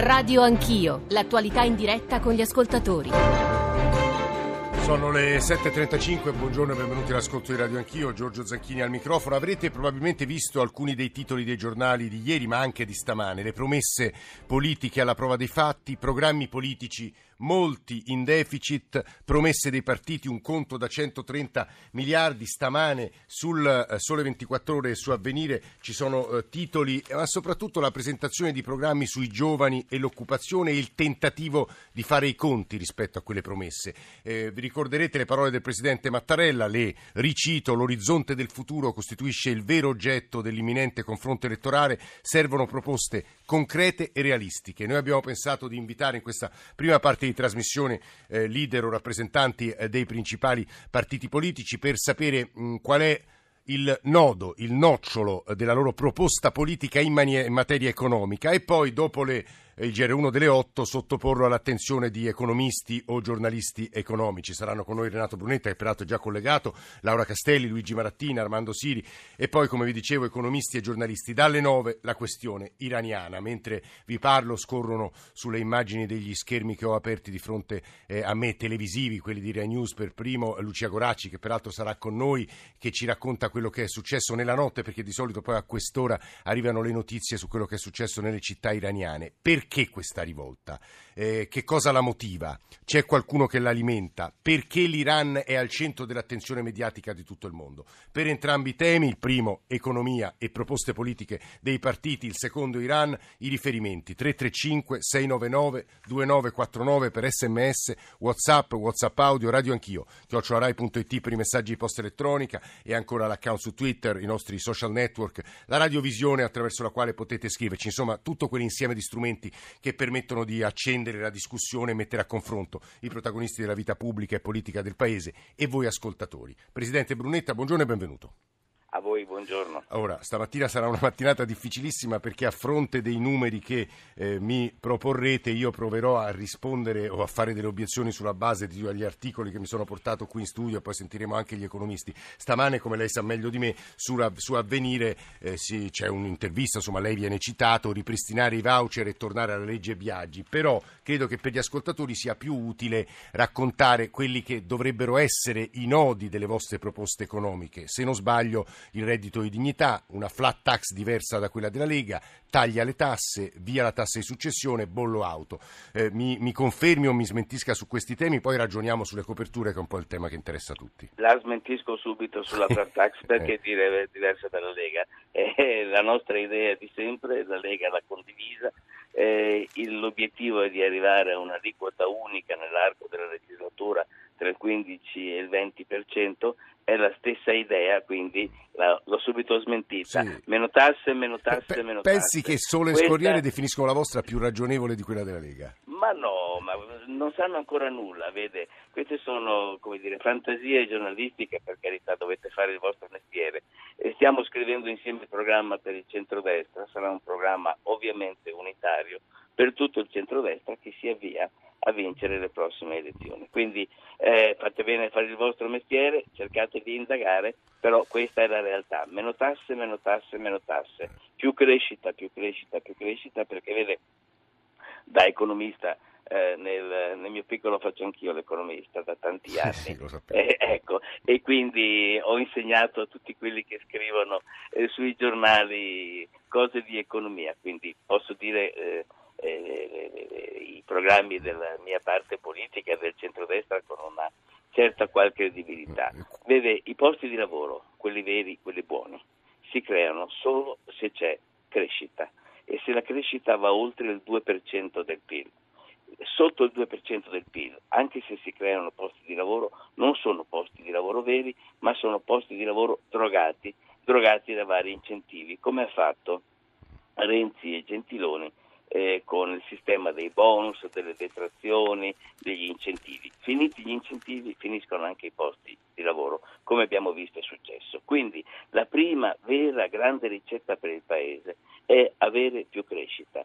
Radio Anch'io, l'attualità in diretta con gli ascoltatori. Sono le 7.35, buongiorno e benvenuti all'ascolto di Radio Anch'io, Giorgio Zanchini al microfono. Avrete probabilmente visto alcuni dei titoli dei giornali di ieri, ma anche di stamane. Le promesse politiche alla prova dei fatti, programmi politici molti in deficit, promesse dei partiti, un conto da 130 miliardi. Stamane sul eh, Sole 24 Ore e su Avvenire ci sono eh, titoli, ma soprattutto la presentazione di programmi sui giovani e l'occupazione e il tentativo di fare i conti rispetto a quelle promesse. Eh, vi ricorderete le parole del Presidente Mattarella, le ricito, l'orizzonte del futuro costituisce il vero oggetto dell'imminente confronto elettorale, servono proposte concrete e realistiche. Noi abbiamo pensato di invitare in questa prima parte di trasmissione eh, leader o rappresentanti eh, dei principali partiti politici per sapere mh, qual è il nodo, il nocciolo eh, della loro proposta politica in, manie- in materia economica. E poi dopo le il GR1 delle 8 sottoporlo all'attenzione di economisti o giornalisti economici. Saranno con noi Renato Brunetta, che peraltro è già collegato, Laura Castelli, Luigi Marattina, Armando Siri e poi, come vi dicevo, economisti e giornalisti. Dalle 9 la questione iraniana. Mentre vi parlo scorrono sulle immagini degli schermi che ho aperti di fronte eh, a me, televisivi, quelli di Rai News per primo, Lucia Goracci, che peraltro sarà con noi, che ci racconta quello che è successo nella notte, perché di solito poi a quest'ora arrivano le notizie su quello che è successo nelle città iraniane. Perché? Perché questa rivolta? Eh, che cosa la motiva? C'è qualcuno che l'alimenta? Perché l'Iran è al centro dell'attenzione mediatica di tutto il mondo? Per entrambi i temi, il primo economia e proposte politiche dei partiti, il secondo Iran, i riferimenti 335 699 2949 per sms, whatsapp, whatsapp audio, radio anch'io, chiocciolarai.it per i messaggi di posta elettronica e ancora l'account su Twitter, i nostri social network, la radiovisione attraverso la quale potete scriverci, insomma tutto quell'insieme di strumenti che permettono di accendere la discussione e mettere a confronto i protagonisti della vita pubblica e politica del Paese e voi ascoltatori. Presidente Brunetta, buongiorno e benvenuto. A voi, buongiorno. Ora, stamattina sarà una mattinata difficilissima perché a fronte dei numeri che eh, mi proporrete io proverò a rispondere o a fare delle obiezioni sulla base degli articoli che mi sono portato qui in studio e poi sentiremo anche gli economisti. Stamane, come lei sa meglio di me, su, su Avvenire eh, sì, c'è un'intervista, insomma lei viene citato, ripristinare i voucher e tornare alla legge viaggi, però credo che per gli ascoltatori sia più utile raccontare quelli che dovrebbero essere i nodi delle vostre proposte economiche. Se non sbaglio il reddito di dignità, una flat tax diversa da quella della Lega, taglia le tasse, via la tassa di successione, bollo auto. Eh, mi, mi, confermi o mi smentisca su questi temi, poi ragioniamo sulle coperture che è un po' il tema che interessa a tutti. La smentisco subito sulla flat tax perché eh. dire diversa dalla Lega. È la nostra idea di sempre, la Lega l'ha condivisa. Eh, l'obiettivo è di arrivare a un'aliquota unica nell'arco della legislatura tra il 15 e il 20% è la stessa idea, quindi la, l'ho subito smentita. Sì. Meno tasse, meno tasse, P- meno pensi tasse. Pensi che solo Questa... Corriere definiscono la vostra più ragionevole di quella della Lega? Ma no, ma non sanno ancora nulla, vede? Queste sono, come dire, fantasie giornalistiche, per carità dovete fare il vostro mestiere. E stiamo scrivendo insieme il programma per il centrodestra, sarà un programma ovviamente unitario per tutto il centrodestra che si avvia a vincere le prossime elezioni. Quindi eh, fate bene a fare il vostro mestiere, cercate di indagare, però questa è la realtà. Meno tasse, meno tasse, meno tasse. Più crescita, più crescita, più crescita, perché vede, da economista eh, nel, nel, mio piccolo faccio anch'io l'economista da tanti anni. Sì, eh, ecco, e quindi ho insegnato a tutti quelli che scrivono eh, sui giornali cose di economia, quindi posso dire eh, i programmi della mia parte politica del centrodestra con una certa qualche credibilità. Vede, i posti di lavoro, quelli veri, quelli buoni, si creano solo se c'è crescita e se la crescita va oltre il 2% del PIL. Sotto il 2% del PIL, anche se si creano posti di lavoro, non sono posti di lavoro veri, ma sono posti di lavoro drogati, drogati da vari incentivi, come ha fatto Renzi e Gentiloni eh, con il sistema dei bonus, delle detrazioni, degli incentivi. Finiti gli incentivi finiscono anche i posti di lavoro, come abbiamo visto è successo. Quindi la prima vera grande ricetta per il Paese è avere più crescita.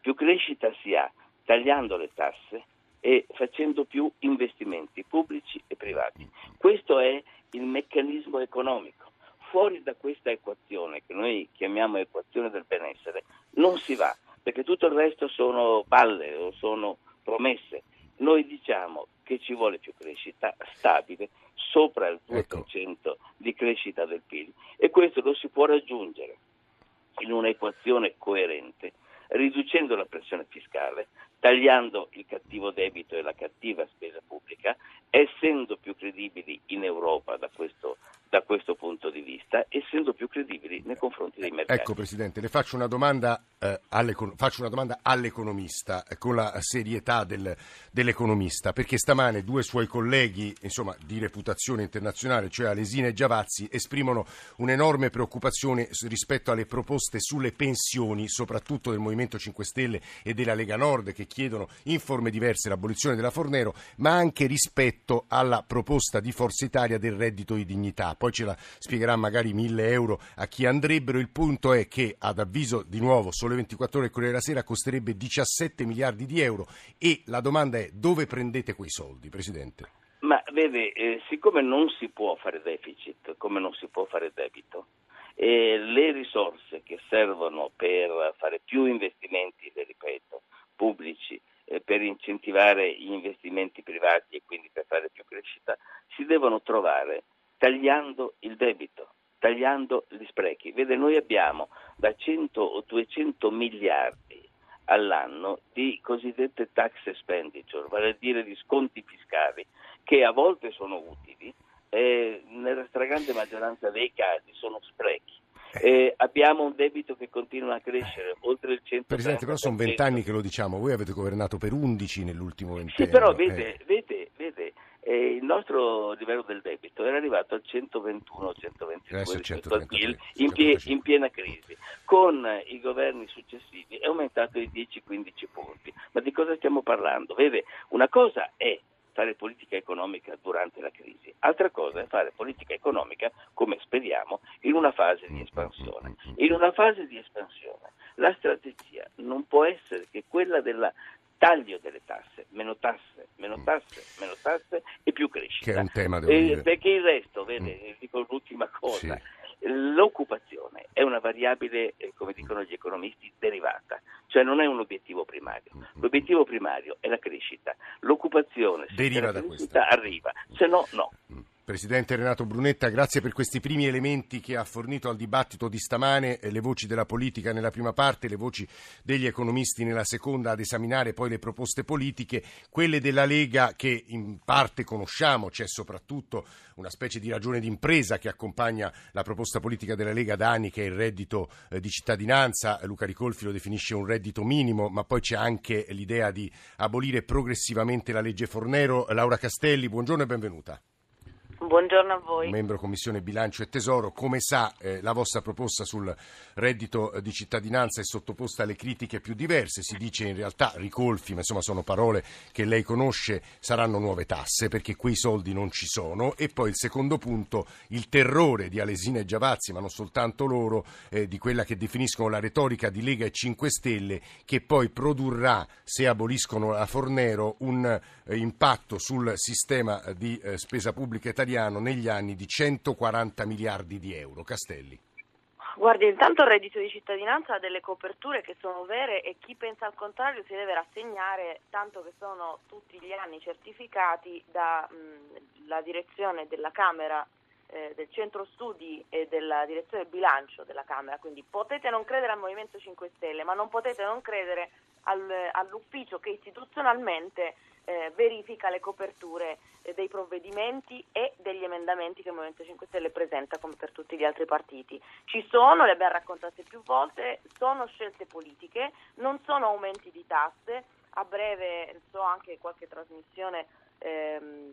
Più crescita si ha tagliando le tasse e facendo più investimenti pubblici e privati. Questo è il meccanismo economico. Fuori da questa equazione, che noi chiamiamo equazione del benessere, non si va perché tutto il resto sono balle o sono promesse. Noi diciamo che ci vuole più crescita stabile, sopra il 2% ecco. di crescita del PIL e questo lo si può raggiungere in un'equazione coerente, riducendo la pressione fiscale, tagliando il cattivo debito e la cattiva spesa pubblica, essendo più credibili in Europa da questo da questo punto di vista, essendo più credibili nei confronti dei mercati. Ecco Presidente, le faccio una domanda, eh, faccio una domanda all'economista, eh, con la serietà del, dell'economista, perché stamane due suoi colleghi insomma, di reputazione internazionale, cioè Alesina e Giavazzi, esprimono un'enorme preoccupazione rispetto alle proposte sulle pensioni, soprattutto del Movimento 5 Stelle e della Lega Nord, che chiedono in forme diverse l'abolizione della Fornero, ma anche rispetto alla proposta di Forza Italia del reddito di dignità poi ce la spiegherà magari 1000 euro a chi andrebbero. Il punto è che, ad avviso di nuovo, Sole 24 ore e Corriere della Sera costerebbe 17 miliardi di euro e la domanda è dove prendete quei soldi, Presidente? Ma vede, eh, siccome non si può fare deficit, come non si può fare debito, eh, le risorse che servono per fare più investimenti, le ripeto, pubblici, eh, per incentivare gli investimenti privati e quindi per fare più crescita, si devono trovare tagliando il debito, tagliando gli sprechi. Vede, noi abbiamo da 100 o 200 miliardi all'anno di cosiddette tax expenditure, vale a dire di sconti fiscali, che a volte sono utili, e nella stragrande maggioranza dei casi sono sprechi. Eh, abbiamo un debito che continua a crescere oltre il 100%. Presidente, però sono vent'anni che lo diciamo, voi avete governato per 11 nell'ultimo ventennio. Sì, però vede, eh. vede, vede eh, il nostro livello del debito era arrivato al 121-122 al PIL in, pie- in, piena crisi. Con i governi successivi è aumentato di 10-15 punti. Ma di cosa stiamo parlando? Vede, una cosa è fare politica economica durante la crisi, altra cosa è fare politica economica, come speriamo, in una fase di espansione. In una fase di espansione la strategia non può essere che quella della taglio delle tasse, meno tasse, meno tasse, meno tasse e più crescita. Che è un tema, devo eh, Perché il resto, vede, mm. dico l'ultima cosa, sì. l'occupazione è una variabile, eh, come dicono gli economisti, derivata, cioè non è un obiettivo primario. Mm, mm. L'obiettivo primario è la crescita, l'occupazione, se Deriva la crescita arriva, se no no. Presidente Renato Brunetta, grazie per questi primi elementi che ha fornito al dibattito di stamane, eh, le voci della politica nella prima parte, le voci degli economisti nella seconda ad esaminare poi le proposte politiche, quelle della Lega che in parte conosciamo, c'è soprattutto una specie di ragione d'impresa che accompagna la proposta politica della Lega da anni che è il reddito eh, di cittadinanza, Luca Ricolfi lo definisce un reddito minimo, ma poi c'è anche l'idea di abolire progressivamente la legge Fornero. Laura Castelli, buongiorno e benvenuta. Buongiorno a voi. Membro Commissione Bilancio e Tesoro, come sa eh, la vostra proposta sul reddito di cittadinanza è sottoposta alle critiche più diverse, si dice in realtà ricolfi, ma insomma sono parole che lei conosce, saranno nuove tasse perché quei soldi non ci sono e poi il secondo punto, il terrore di Alesina e Giavazzi, ma non soltanto loro, eh, di quella che definiscono la retorica di Lega e 5 Stelle che poi produrrà, se aboliscono la Fornero, un eh, impatto sul sistema di eh, spesa pubblica italiana italiano negli anni di 140 miliardi di euro. Castelli. Guardi, intanto il reddito di cittadinanza ha delle coperture che sono vere e chi pensa al contrario si deve rassegnare, tanto che sono tutti gli anni certificati dalla direzione della Camera, eh, del centro studi e della direzione bilancio della Camera. Quindi potete non credere al Movimento 5 Stelle, ma non potete non credere al, all'ufficio che istituzionalmente eh, verifica le coperture eh, dei provvedimenti e degli emendamenti che il Movimento 5 Stelle presenta come per tutti gli altri partiti. Ci sono, le abbiamo raccontate più volte, sono scelte politiche, non sono aumenti di tasse, a breve so anche qualche trasmissione ehm,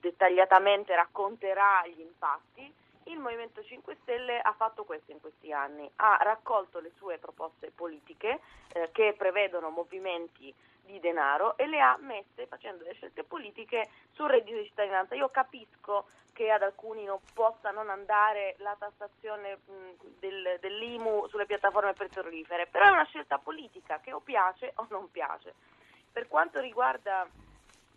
dettagliatamente racconterà gli impatti. Il Movimento 5 Stelle ha fatto questo in questi anni, ha raccolto le sue proposte politiche eh, che prevedono movimenti di denaro e le ha messe facendo delle scelte politiche sul reddito di cittadinanza. Io capisco che ad alcuni non possa non andare la tassazione mh, del, dell'IMU sulle piattaforme petrolifere, però è una scelta politica che o piace o non piace. Per quanto riguarda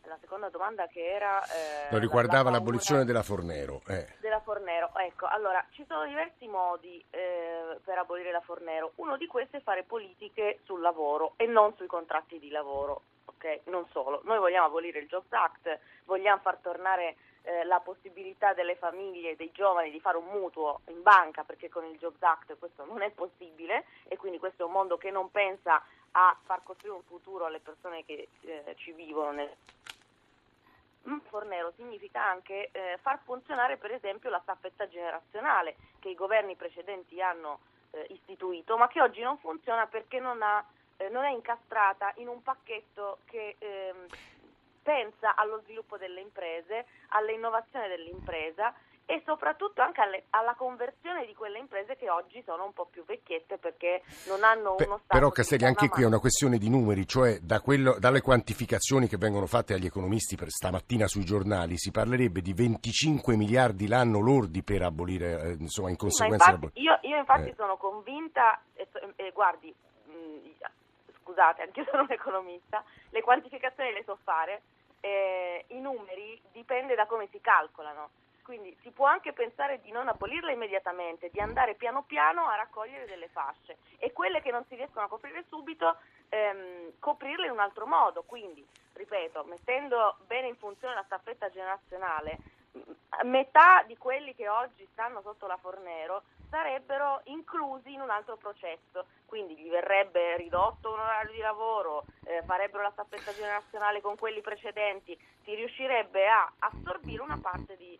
la seconda domanda che era... Eh, no, riguardava la l'abolizione della Fornero. Eh. Della Fornero, ecco, allora ci sono diversi modi eh, per abolire la Fornero. Uno di questi è fare politiche sul lavoro e non sui contratti di lavoro. Okay? Non solo, noi vogliamo abolire il Jobs Act, vogliamo far tornare eh, la possibilità delle famiglie, dei giovani di fare un mutuo in banca perché con il Jobs Act questo non è possibile e quindi questo è un mondo che non pensa a far costruire un futuro alle persone che eh, ci vivono nel Fornero significa anche eh, far funzionare per esempio la staffetta generazionale che i governi precedenti hanno eh, istituito ma che oggi non funziona perché non, ha, eh, non è incastrata in un pacchetto che ehm, pensa allo sviluppo delle imprese, all'innovazione dell'impresa e soprattutto anche alle, alla conversione di quelle imprese che oggi sono un po' più vecchiette perché non hanno Pe- uno stato Però Castelli, anche qui è una questione di numeri, cioè da quello, dalle quantificazioni che vengono fatte agli economisti per stamattina sui giornali si parlerebbe di 25 miliardi l'anno lordi per abolire, eh, insomma in conseguenza... Infatti, io, io, infatti eh. sono convinta, e, e guardi, mh, mm, scusate, anche io sono un economista, le quantificazioni le so fare, eh, i numeri dipende da come si calcolano quindi si può anche pensare di non abolirla immediatamente, di andare piano piano a raccogliere delle fasce e quelle che non si riescono a coprire subito ehm, coprirle in un altro modo. Quindi, ripeto, mettendo bene in funzione la staffetta generazionale, metà di quelli che oggi stanno sotto la Fornero sarebbero inclusi in un altro processo, quindi gli verrebbe ridotto un orario di lavoro, eh, farebbero la staffetta generazionale con quelli precedenti, si riuscirebbe a assorbire una parte di,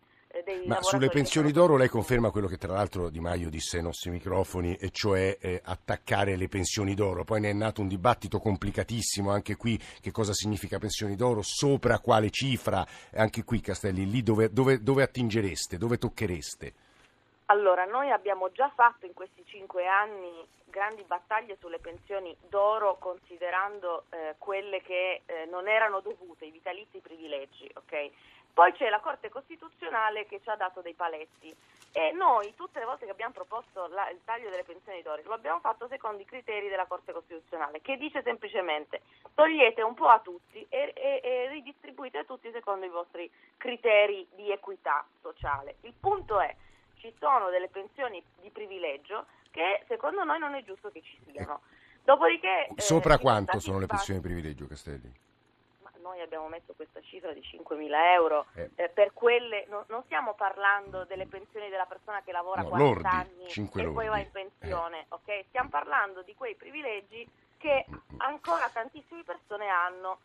Ma sulle pensioni d'oro lei conferma quello che tra l'altro Di Maio disse ai nostri microfoni, e cioè eh, attaccare le pensioni d'oro. Poi ne è nato un dibattito complicatissimo anche qui, che cosa significa pensioni d'oro, sopra quale cifra, anche qui Castelli, lì dove, dove, dove attingereste, dove tocchereste? Allora, noi abbiamo già fatto in questi cinque anni grandi battaglie sulle pensioni d'oro considerando eh, quelle che eh, non erano dovute, i vitalizi privilegi, ok? Poi c'è la Corte Costituzionale che ci ha dato dei paletti e noi tutte le volte che abbiamo proposto la, il taglio delle pensioni d'oro lo abbiamo fatto secondo i criteri della Corte Costituzionale che dice semplicemente togliete un po' a tutti e, e, e ridistribuite a tutti secondo i vostri criteri di equità sociale. Il punto è ci sono delle pensioni di privilegio che secondo noi non è giusto che ci siano. Dopodiché, Sopra eh, quanto sono le pensioni di privilegio, Castelli? Noi abbiamo messo questa cifra di 5.000 euro eh. Eh, per quelle, no, non stiamo parlando delle pensioni della persona che lavora no, 40 lordi, anni e lordi. poi va in pensione, eh. ok? Stiamo parlando di quei privilegi che ancora tantissime persone hanno.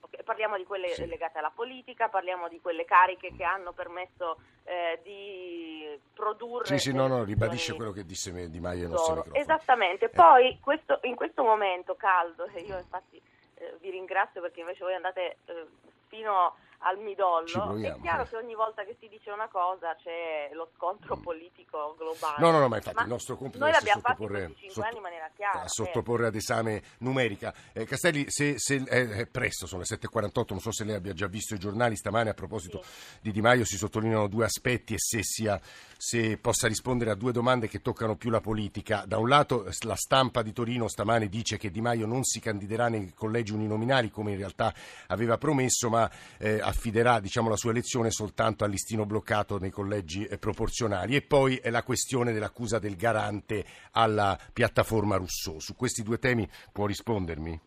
Okay, parliamo di quelle sì. legate alla politica, parliamo di quelle cariche che hanno permesso eh, di produrre. Sì, sì, no, no, ribadisce quello che disse Di Maio ai nostri microfoni. Esattamente, eh. poi questo, in questo momento caldo, io infatti eh, vi ringrazio perché invece voi andate eh, fino al midollo. È chiaro eh. che ogni volta che si dice una cosa c'è lo scontro politico globale. No, no, no, ma infatti ma il nostro compito è sottoporre, sotto, chiara, a sottoporre ad esame numerica. Eh, Castelli, se, se è, è, presto, sono le 7.48, non so se lei abbia già visto i giornali stamane a proposito sì. di Di Maio, si sottolineano due aspetti e se, sia, se possa rispondere a due domande che toccano più la politica. Da un lato la stampa di Torino stamane dice che Di Maio non si candiderà nei collegi uninominali come in realtà aveva promesso, ma eh, affiderà diciamo, la sua elezione soltanto al listino bloccato nei collegi eh, proporzionali e poi è la questione dell'accusa del garante alla piattaforma Rousseau. Su questi due temi può rispondermi?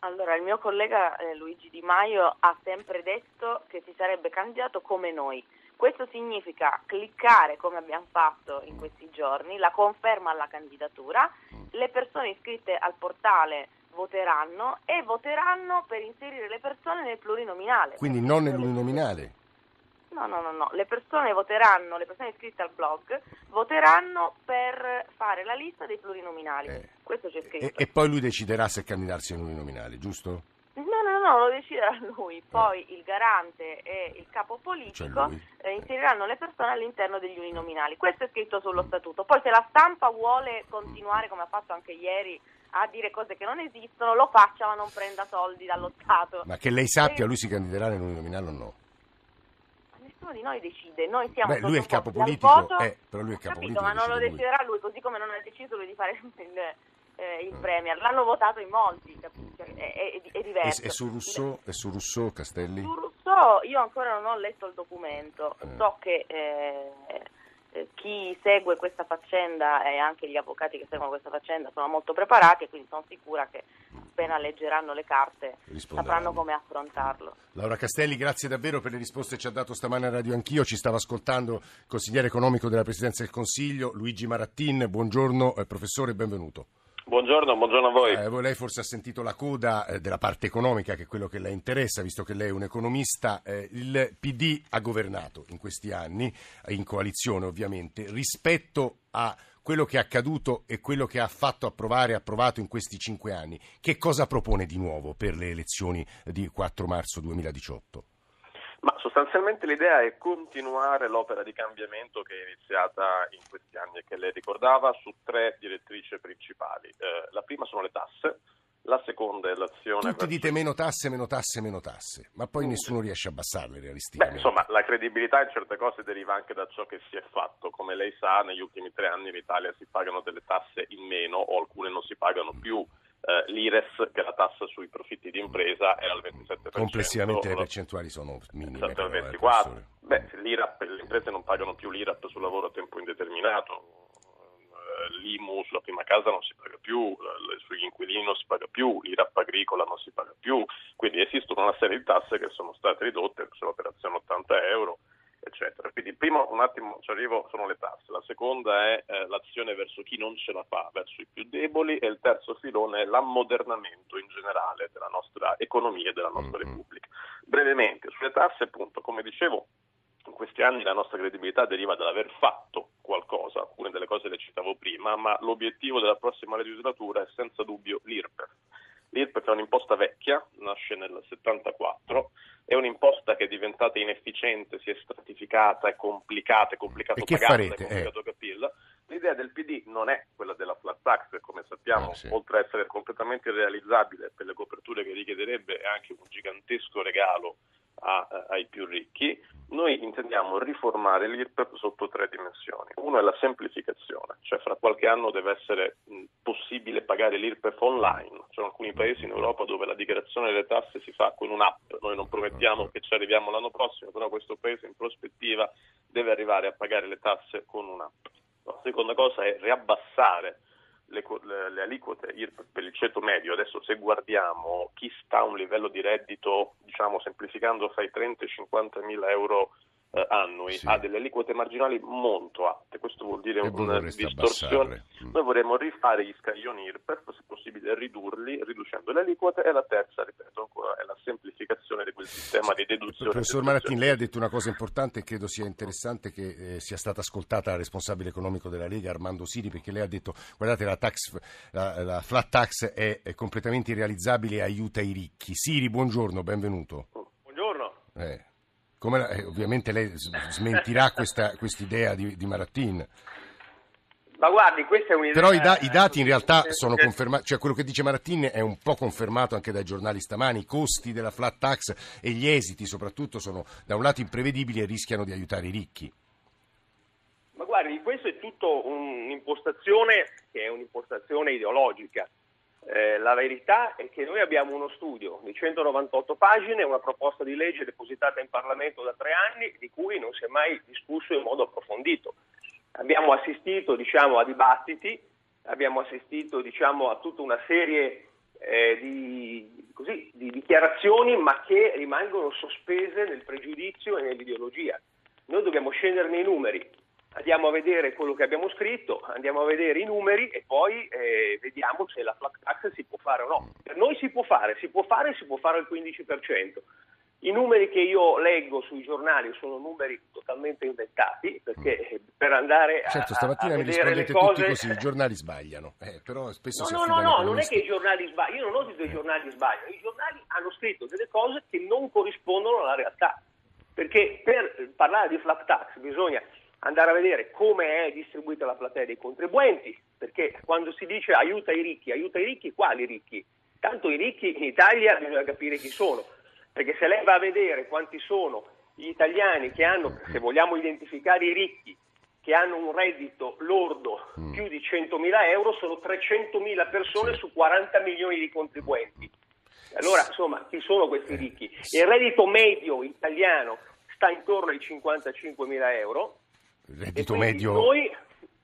Allora, il mio collega eh, Luigi Di Maio ha sempre detto che si sarebbe candidato come noi. Questo significa cliccare, come abbiamo fatto in questi giorni, la conferma alla candidatura. Le persone iscritte al portale voteranno e voteranno per inserire le persone nel plurinominale. Quindi non nell'uninominale? No, no, no, no, le persone voteranno, le persone iscritte al blog voteranno per fare la lista dei plurinominali. Eh. Questo c'è scritto. E, e, poi lui deciderà se candidarsi in uninominale, giusto? No, no, no, lo deciderà lui. Poi eh. il garante e il capo politico cioè eh, inseriranno le persone all'interno degli uninominali. Questo è scritto sullo statuto. Poi se la stampa vuole continuare, come ha fatto anche ieri, a dire cose che non esistono, lo faccia ma non prenda soldi dallo Stato. Ma che lei sappia, lui si candiderà nell'uninominale o no? nessuno di noi decide, noi siamo Beh, lui è il capo politico, eh, però lui è il capo capito, politico. ma non lo deciderà lui, così come non ha deciso lui di fare il, eh, il Premier, l'hanno votato in molti, cioè, è, è, è diverso. E, e, su Rousseau, e su Rousseau, Castelli? Su Rousseau io ancora non ho letto il documento, eh. so che eh, chi segue questa faccenda e anche gli avvocati che seguono questa faccenda sono molto preparati e quindi sono sicura che appena leggeranno le carte sapranno come affrontarlo. Laura Castelli, grazie davvero per le risposte che ci ha dato stamane a Radio Anch'io. Ci stava ascoltando il consigliere economico della Presidenza del Consiglio, Luigi Marattin. Buongiorno eh, professore, benvenuto. Buongiorno, buongiorno a voi. Eh, lei forse ha sentito la coda eh, della parte economica, che è quello che le interessa, visto che lei è un economista. Eh, il PD ha governato in questi anni, in coalizione ovviamente, rispetto a quello che è accaduto e quello che ha fatto approvare e approvato in questi cinque anni. Che cosa propone di nuovo per le elezioni di 4 marzo 2018? Ma sostanzialmente l'idea è continuare l'opera di cambiamento che è iniziata in questi anni e che lei ricordava su tre direttrici principali. Eh, la prima sono le tasse, la seconda è l'azione. Tutti verso... dite meno tasse, meno tasse, meno tasse, ma poi mm. nessuno riesce a abbassarle realisticamente. Beh, insomma, la credibilità in certe cose deriva anche da ciò che si è fatto. Come lei sa, negli ultimi tre anni in Italia si pagano delle tasse in meno o alcune non si pagano più eh, l'IRES, che è la tassa sui profitti di impresa, è al 27%. Complessivamente le percentuali sono minime. Al 24%. Eh, Beh, l'IRAP, le imprese non pagano più l'IRAP sul lavoro a tempo indeterminato, eh, l'IMU sulla prima casa non si paga più, sugli inquilini non si paga più, l'IRAP agricola non si paga più, quindi esistono una serie di tasse che sono state ridotte sull'operazione 80 euro eccetera. Quindi il primo, un attimo ci arrivo, sono le tasse, la seconda è eh, l'azione verso chi non ce la fa, verso i più deboli e il terzo filone è l'ammodernamento in generale della nostra economia e della nostra mm-hmm. Repubblica. Brevemente, sulle tasse appunto, come dicevo, in questi anni la nostra credibilità deriva dall'aver fatto qualcosa, alcune delle cose le citavo prima, ma l'obiettivo della prossima legislatura è senza dubbio l'IRPEF. L'IRPEF è un'imposta vecchia, nasce nel 74, è un'imposta che è diventata inefficiente, si è stratificata, è complicata, è complicato pagarla, è complicato eh. capirla. L'idea del PD non è quella della flat tax, che come sappiamo, eh, sì. oltre ad essere completamente irrealizzabile per le coperture che richiederebbe, è anche un gigantesco regalo a, eh, ai più ricchi, noi intendiamo riformare l'IRPEF sotto tre dimensioni. Uno è la semplificazione, cioè fra qualche anno deve essere possibile pagare l'IRPEF online. Ci sono alcuni paesi in Europa dove la dichiarazione delle tasse si fa con un'app. Noi non promettiamo che ci arriviamo l'anno prossimo, però questo paese in prospettiva deve arrivare a pagare le tasse con un'app. La seconda cosa è riabbassare le, le, le, aliquote per il ceto medio, adesso se guardiamo chi sta a un livello di reddito, diciamo semplificando, fra i 30 e i 50 mila euro eh, annui sì. ha delle aliquote marginali molto alte, questo vuol dire e una distorsione. Mm. Noi vorremmo rifare gli scaglioni IRPEF, se possibile ridurli, riducendo le aliquote e la terza, ripeto ancora, è la semplificazione di quel sistema di deduzione. Professor Marattin, lei ha detto una cosa importante e credo sia interessante che eh, sia stata ascoltata la responsabile economico della Lega, Armando Siri, perché lei ha detto guardate la, tax, la, la flat tax è, è, completamente irrealizzabile e aiuta i ricchi. Siri, buongiorno, benvenuto. Buongiorno. Eh. Come, eh, ovviamente lei smentirà questa idea di, di Marattin. Ma guardi, questa è un'idea... Però i, da, i dati in realtà sono confermati, cioè quello che dice Marattin è un po' confermato anche dai giornali stamani, i costi della flat tax e gli esiti soprattutto sono da un lato imprevedibili e rischiano di aiutare i ricchi. Ma guardi, questo è tutto un'impostazione che è un'impostazione ideologica. Eh, la verità è che noi abbiamo uno studio di 198 pagine, una proposta di legge depositata in Parlamento da tre anni, di cui non si è mai discusso in modo approfondito. Abbiamo assistito diciamo, a dibattiti, abbiamo assistito diciamo, a tutta una serie eh, di, così, di dichiarazioni, ma che rimangono sospese nel pregiudizio e nell'ideologia. Noi dobbiamo scendere nei numeri, andiamo a vedere quello che abbiamo scritto, andiamo a vedere i numeri e poi eh, vediamo se la flat tax si può fare o no. Per noi si può fare, si può fare, si può fare al 15%. I numeri che io leggo sui giornali sono numeri totalmente inventati perché eh, per andare a, certo, stamattina a mi rispondete cose... tutti così, i giornali sbagliano, eh, però spesso no, no, no, no, non è che i giornali sbagliano, io non ho detto che i giornali sbagliano, i giornali hanno scritto delle cose che non corrispondono alla realtà, perché per parlare di flat tax bisogna andare a vedere come è distribuita la platea dei contribuenti, perché quando si dice aiuta i ricchi, aiuta i ricchi, quali ricchi? Tanto i ricchi in Italia bisogna capire chi sono, perché se lei va a vedere quanti sono gli italiani che hanno, se vogliamo identificare i ricchi, che hanno un reddito lordo mm. più di 100.000 euro sono 300.000 persone sì. su 40 milioni di contribuenti. Allora, insomma, chi sono questi ricchi? Il reddito medio italiano sta intorno ai 55.000 euro. Il reddito medio... Noi,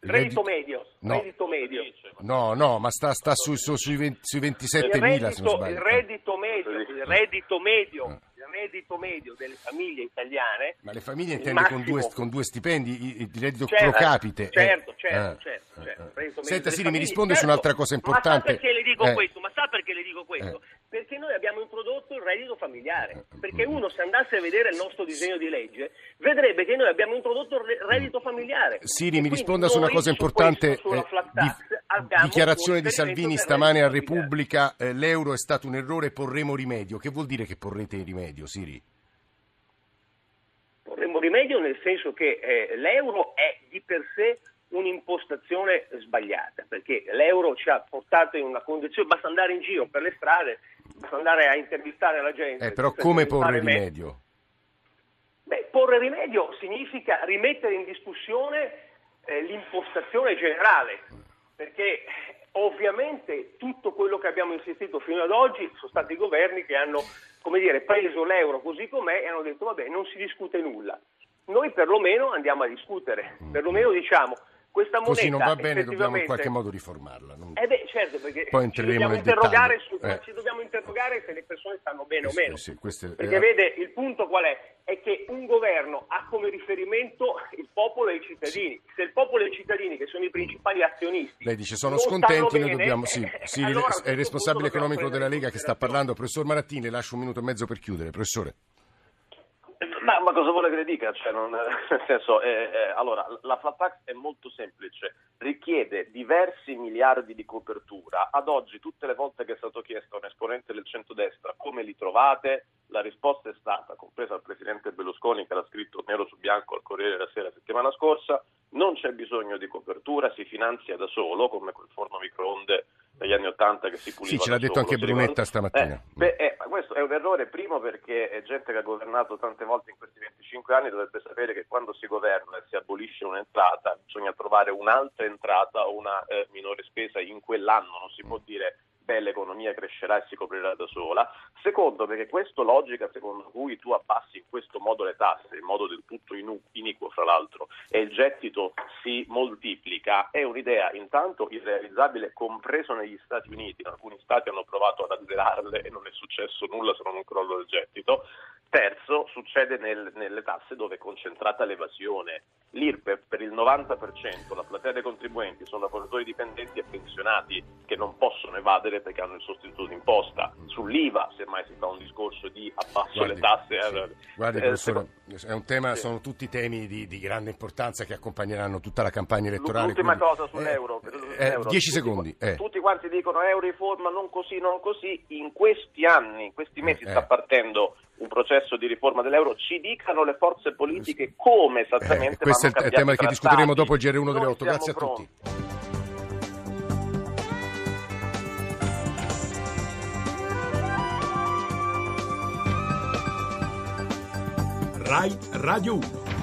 reddito medio, no. reddito medio. No, no, ma sta, sta su, su, sui, 20, sui 27.000 se non sbaglio. Il reddito medio, il reddito medio eh reddito medio delle famiglie italiane. Ma le famiglie intende con, due, con, due, stipendi, il reddito certo, pro capite. Certo, eh. certo, ah, certo. certo eh. Senta Siri, mi risponde su un'altra cosa importante. Ma sa perché le dico eh. questo? Ma sa perché le dico questo? Eh. Perché noi abbiamo introdotto il reddito familiare. Eh. Perché uno se andasse a vedere il nostro disegno di legge vedrebbe che noi abbiamo introdotto il reddito familiare. Siri, mi risponda su una cosa importante. Questo, di, dichiarazione di Salvini stamane a Repubblica, l'euro è stato un errore, porremo rimedio. Che vuol dire che porrete rimedio, Siri? Porremo rimedio nel senso che eh, l'euro è di per sé un'impostazione sbagliata, perché l'euro ci ha portato in una condizione, basta andare in giro per le strade, andare a intervistare la gente. Eh, però come porre rimedio? Beh, porre rimedio significa rimettere in discussione eh, l'impostazione generale, perché ovviamente tutto quello che abbiamo insistito fino ad oggi sono stati governi che hanno come dire, preso l'euro così com'è e hanno detto vabbè non si discute nulla. Noi perlomeno andiamo a discutere, perlomeno diciamo questa moneta Così non va bene, dobbiamo in qualche modo riformarla. Non... Eh beh, certo, perché Poi ci dobbiamo, interrogare su, eh. ci dobbiamo interrogare se le persone stanno bene questo, o meno. Sì, queste, perché eh, vede, il punto qual è? È che un governo ha come riferimento il popolo e i cittadini. Sì. Se il popolo e i cittadini, che sono i principali azionisti, lei dice sono scontenti, noi dobbiamo... Sì, sì allora, è il responsabile economico della Lega che sta parlando, professor Marattini, le lascio un minuto e mezzo per chiudere. Professore. Ma, ma, cosa vuole che le dica? Cioè, non, nel senso, eh, eh, allora, la flat tax è molto semplice, richiede diversi miliardi di copertura. Ad oggi, tutte le volte che è stato chiesto a un esponente del centrodestra come li trovate, la risposta è stata, compresa il presidente Berlusconi che l'ha scritto nero su bianco al Corriere della Sera settimana scorsa, non c'è bisogno di copertura, si finanzia da solo, come quel forno microonde degli anni Ottanta che si puliva. Sì, ce l'ha detto solo, anche Brunetta stamattina. Eh, beh, eh, è un errore, primo perché è gente che ha governato tante volte in questi 25 anni, dovrebbe sapere che quando si governa e si abolisce un'entrata bisogna trovare un'altra entrata o una eh, minore spesa in quell'anno, non si può dire beh l'economia crescerà e si coprirà da sola. Secondo, perché questa logica secondo cui tu abbassi in questo modo le tasse, in modo del tutto iniquo fra l'altro, e il gettito si moltiplica, è un'idea intanto irrealizzabile, compreso negli Stati Uniti. Alcuni stati hanno provato ad azzerarle e non è successo nulla se non un crollo del gettito. Terzo, succede nel, nelle tasse dove è concentrata l'evasione. L'IRPEF per il 90%, la platea dei contribuenti sono lavoratori dipendenti e pensionati che non possono evadere perché hanno il sostituto d'imposta. Sull'IVA, semmai si fa un discorso di abbasso guardi, le tasse. Sì. Eh, guardi, eh, professore, è un tema, sì. sono tutti temi di, di, grande importanza che accompagneranno tutta la campagna elettorale. L'ultima quindi, cosa sull'euro. Eh, eh, 10 secondi. Eh. Tutti quanti dicono euro riforma, non così, non così. In questi anni, in questi mesi sta partendo un processo di riforma dell'euro, ci dicano le forze politiche come esattamente eh, Questo è il tema che discuteremo dopo il GR1 delle 8. Grazie a tutti. RAI Radio 1